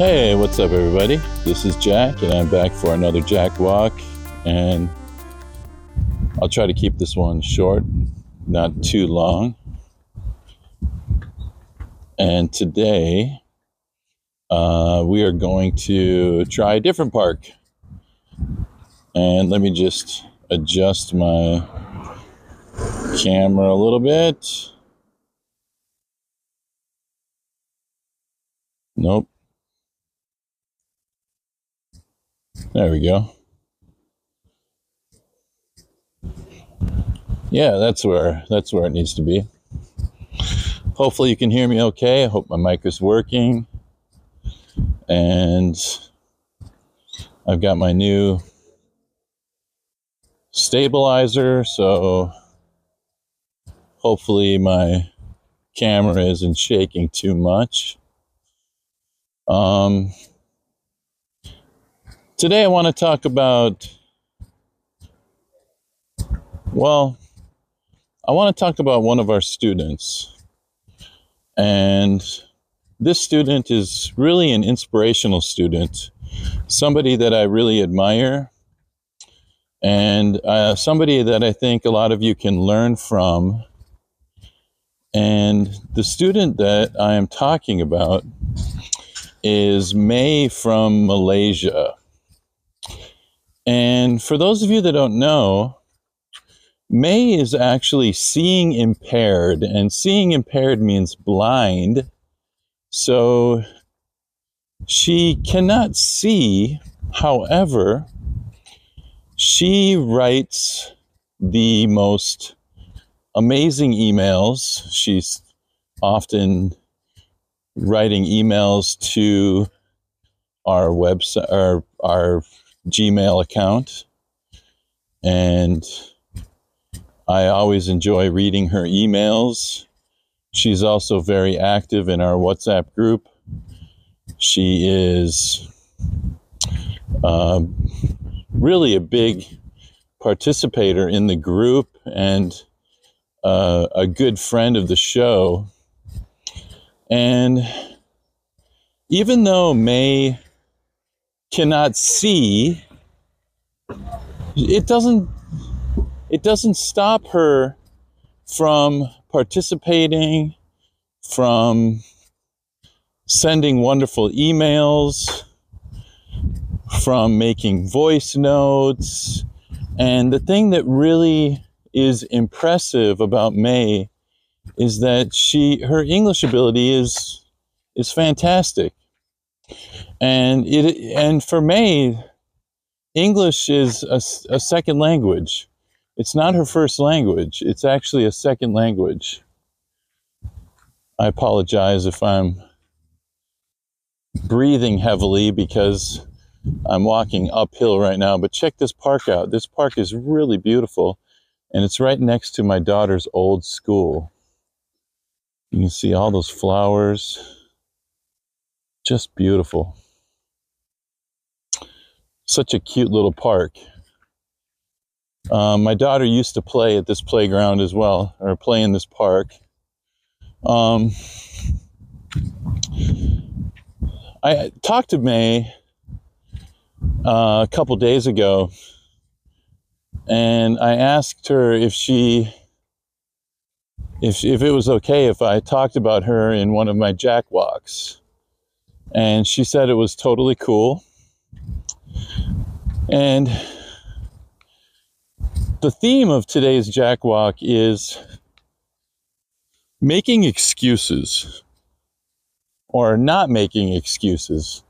Hey, what's up, everybody? This is Jack, and I'm back for another Jack Walk. And I'll try to keep this one short, not too long. And today, uh, we are going to try a different park. And let me just adjust my camera a little bit. Nope. There we go. Yeah, that's where that's where it needs to be. Hopefully you can hear me okay. I hope my mic is working. And I've got my new stabilizer, so hopefully my camera isn't shaking too much. Um, Today I want to talk about, well, I want to talk about one of our students. And this student is really an inspirational student, somebody that I really admire, and uh, somebody that I think a lot of you can learn from. And the student that I am talking about is May from Malaysia. And for those of you that don't know, May is actually seeing impaired, and seeing impaired means blind. So she cannot see. However, she writes the most amazing emails. She's often writing emails to our website, our, our Gmail account. And I always enjoy reading her emails. She's also very active in our WhatsApp group. She is uh, really a big participator in the group and uh, a good friend of the show. And even though May cannot see, it doesn't it doesn't stop her from participating, from sending wonderful emails, from making voice notes. And the thing that really is impressive about May is that she her English ability is is fantastic and it and for May, English is a, a second language. It's not her first language. It's actually a second language. I apologize if I'm breathing heavily because I'm walking uphill right now. But check this park out. This park is really beautiful, and it's right next to my daughter's old school. You can see all those flowers. Just beautiful such a cute little park. Um, my daughter used to play at this playground as well, or play in this park. Um, I talked to May uh, a couple days ago, and I asked her if she, if if it was okay if I talked about her in one of my jack walks, and she said it was totally cool. And the theme of today's Jack Walk is making excuses or not making excuses.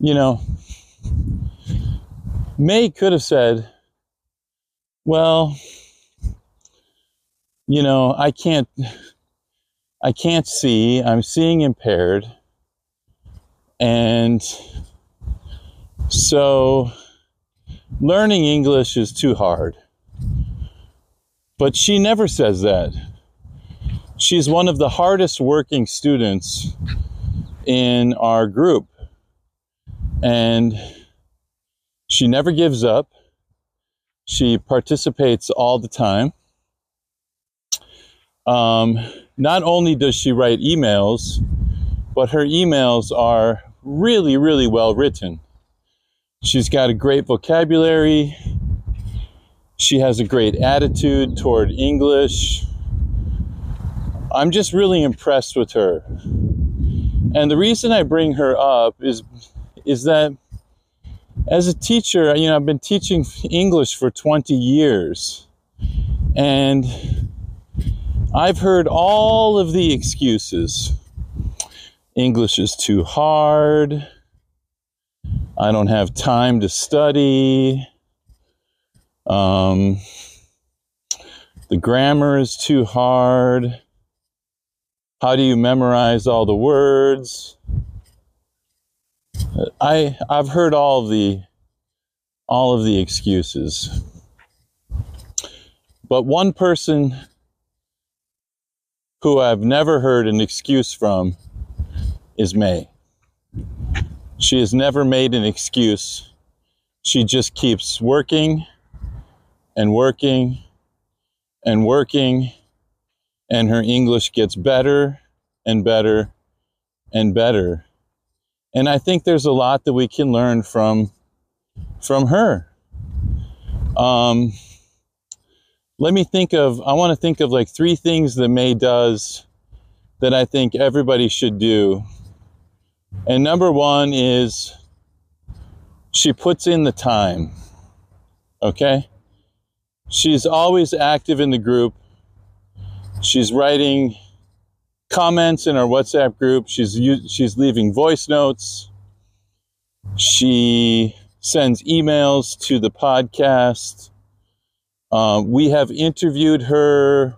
You know, May could have said, well, you know, I can't I can't see, I'm seeing impaired. And so learning English is too hard. But she never says that. She's one of the hardest working students in our group. And she never gives up. She participates all the time. Um, not only does she write emails, but her emails are really, really well written. She's got a great vocabulary. She has a great attitude toward English. I'm just really impressed with her. And the reason I bring her up is is that as a teacher, you know, I've been teaching English for 20 years. And I've heard all of the excuses. English is too hard. I don't have time to study. Um, the grammar is too hard. How do you memorize all the words? I I've heard all of the all of the excuses. But one person who I've never heard an excuse from is May. She has never made an excuse. She just keeps working and working and working, and her English gets better and better and better. And I think there's a lot that we can learn from from her. Um, let me think of i want to think of like three things that may does that i think everybody should do and number one is she puts in the time okay? She's always active in the group. She's writing comments in our whatsapp group. She's she's leaving voice notes. She sends emails to the podcast. Uh, we have interviewed her.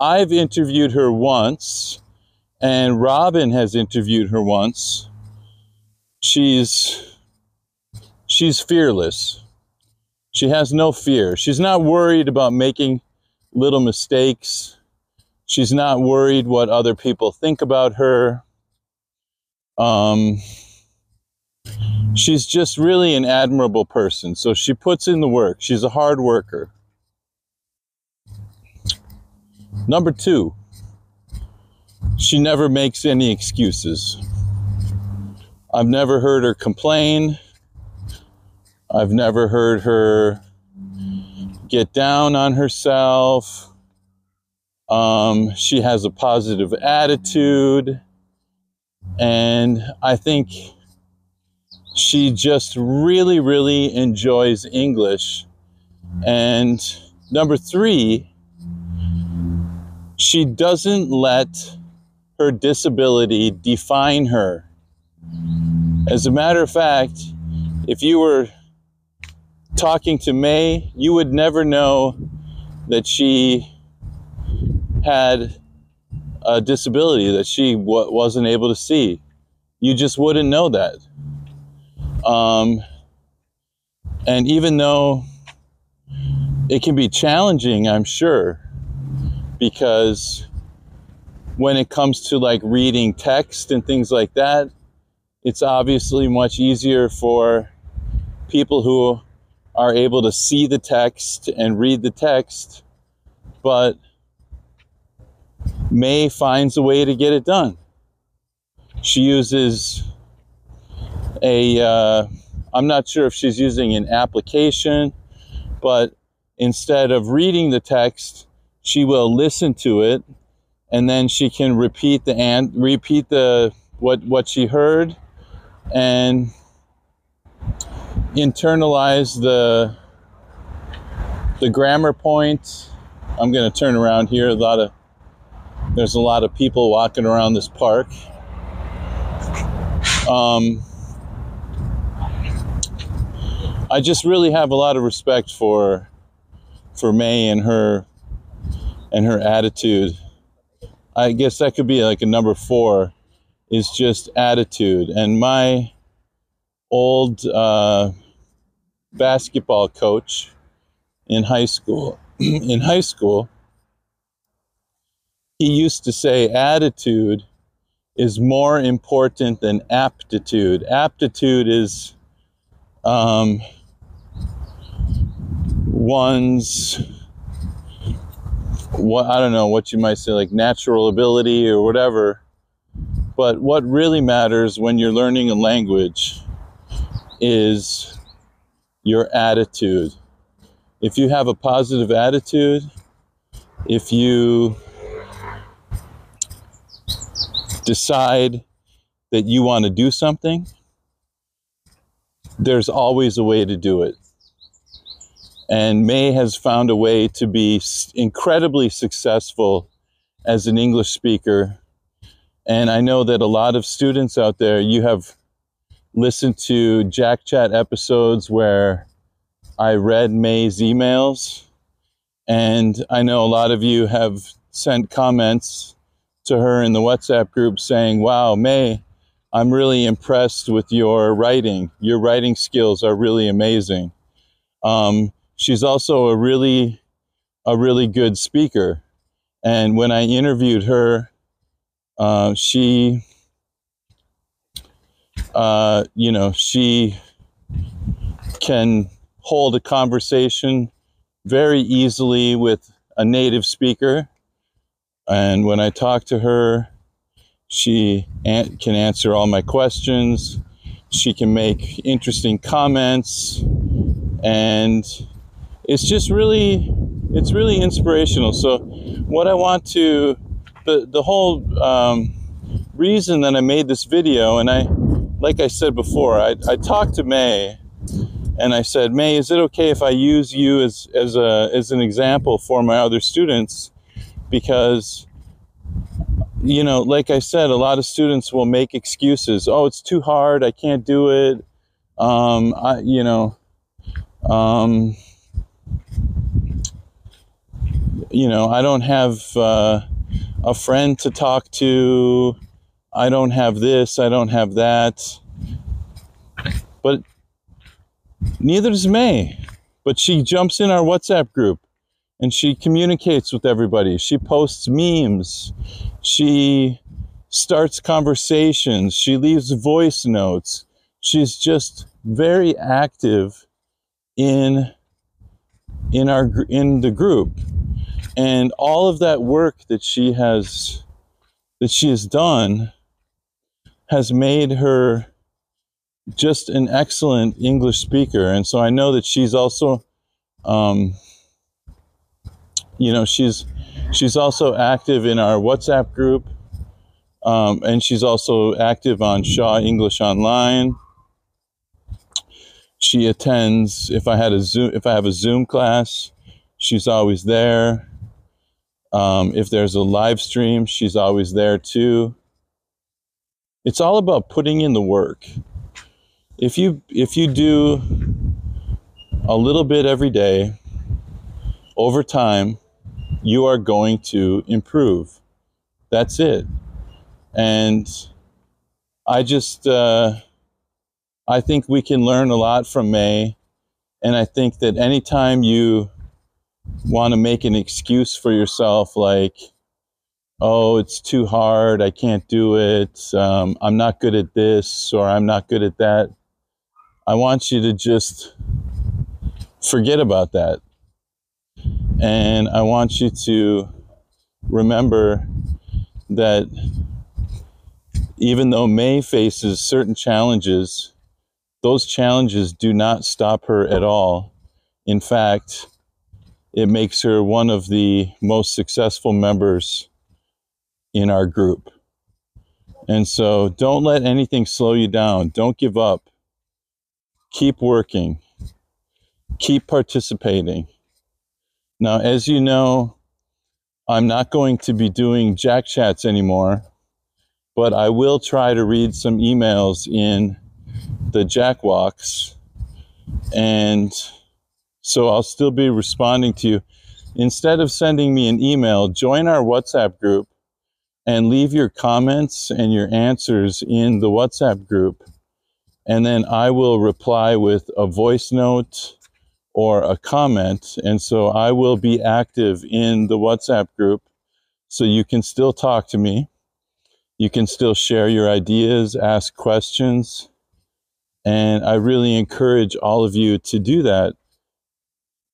I've interviewed her once, and Robin has interviewed her once. She's she's fearless. She has no fear. She's not worried about making little mistakes. She's not worried what other people think about her. Um, she's just really an admirable person. So she puts in the work. She's a hard worker. Number two, she never makes any excuses. I've never heard her complain. I've never heard her get down on herself. Um, she has a positive attitude. And I think she just really, really enjoys English. And number three, she doesn't let her disability define her. As a matter of fact, if you were talking to May, you would never know that she had a disability that she w- wasn't able to see. You just wouldn't know that. Um, and even though it can be challenging, I'm sure, because when it comes to like reading text and things like that, it's obviously much easier for people who are able to see the text and read the text, but May finds a way to get it done. She uses a, uh, I'm not sure if she's using an application, but instead of reading the text, she will listen to it and then she can repeat the and repeat the what what she heard and internalize the the grammar points. I'm going to turn around here. A lot of there's a lot of people walking around this park. Um, I just really have a lot of respect for for May and her and her attitude. I guess that could be like a number four, is just attitude. And my old uh, basketball coach in high school, in high school, he used to say attitude is more important than aptitude. Aptitude is um, one's what I don't know what you might say like natural ability or whatever. But what really matters when you're learning a language is your attitude. If you have a positive attitude, if you decide that you want to do something, there's always a way to do it. And May has found a way to be incredibly successful as an English speaker. And I know that a lot of students out there, you have listened to Jack Chat episodes where I read May's emails. And I know a lot of you have sent comments to her in the WhatsApp group saying, Wow, May, I'm really impressed with your writing. Your writing skills are really amazing. Um, she's also a really, a really good speaker. And when I interviewed her, uh, she, uh, you know, she can hold a conversation very easily with a native speaker and when I talk to her, she an- can answer all my questions. She can make interesting comments. And it's just really, it's really inspirational. So, what I want to, the, the whole um, reason that I made this video, and I, like I said before, I, I talked to May and I said, May, is it okay if I use you as, as, a, as an example for my other students? because you know like i said a lot of students will make excuses oh it's too hard i can't do it um, I, you know um, you know i don't have uh, a friend to talk to i don't have this i don't have that but neither does may but she jumps in our whatsapp group and she communicates with everybody. She posts memes. She starts conversations. She leaves voice notes. She's just very active in in our in the group. And all of that work that she has that she has done has made her just an excellent English speaker. And so I know that she's also um, you know, she's she's also active in our WhatsApp group, um, and she's also active on Shaw English Online. She attends if I had a Zoom if I have a Zoom class, she's always there. Um, if there's a live stream, she's always there too. It's all about putting in the work. If you if you do a little bit every day over time, you are going to improve. That's it. And I just, uh, I think we can learn a lot from May. And I think that anytime you want to make an excuse for yourself, like, oh, it's too hard, I can't do it, um, I'm not good at this, or I'm not good at that, I want you to just forget about that. And I want you to remember that even though May faces certain challenges, those challenges do not stop her at all. In fact, it makes her one of the most successful members in our group. And so don't let anything slow you down. Don't give up. Keep working. Keep participating. Now, as you know, I'm not going to be doing Jack Chats anymore, but I will try to read some emails in the Jack Walks. And so I'll still be responding to you. Instead of sending me an email, join our WhatsApp group and leave your comments and your answers in the WhatsApp group. And then I will reply with a voice note or a comment. And so I will be active in the WhatsApp group so you can still talk to me. You can still share your ideas, ask questions. And I really encourage all of you to do that.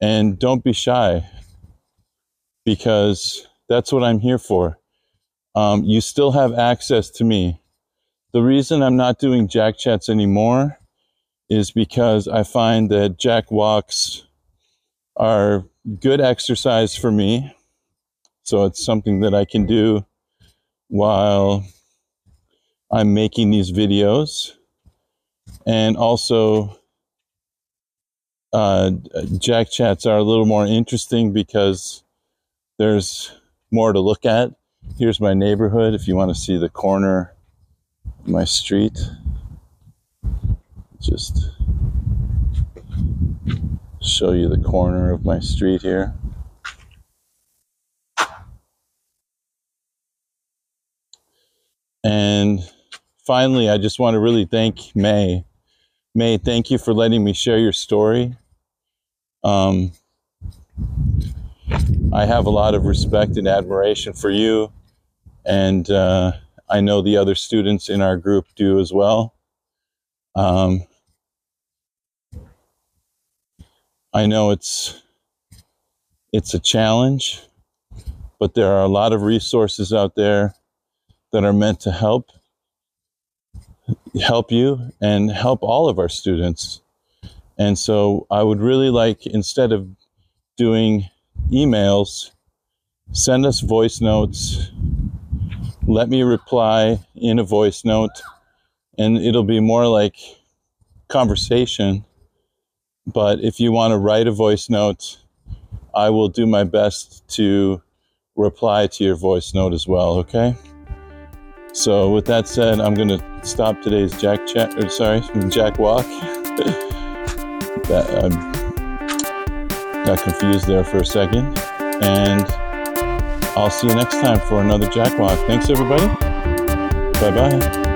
And don't be shy because that's what I'm here for. Um, you still have access to me. The reason I'm not doing Jack Chats anymore is because I find that Jack walks are good exercise for me. So it's something that I can do while I'm making these videos. And also, uh, Jack Chats are a little more interesting because there's more to look at. Here's my neighborhood if you want to see the corner of my street. Just show you the corner of my street here. And finally, I just want to really thank May. May, thank you for letting me share your story. Um, I have a lot of respect and admiration for you, and uh, I know the other students in our group do as well. Um, I know it's it's a challenge, but there are a lot of resources out there that are meant to help help you and help all of our students. And so I would really like instead of doing emails, send us voice notes. Let me reply in a voice note and it'll be more like conversation but if you want to write a voice note, I will do my best to reply to your voice note as well, okay? So with that said, I'm going to stop today's Jack chat or sorry, Jack walk. that I um, got confused there for a second. And I'll see you next time for another Jack walk. Thanks everybody. Bye-bye.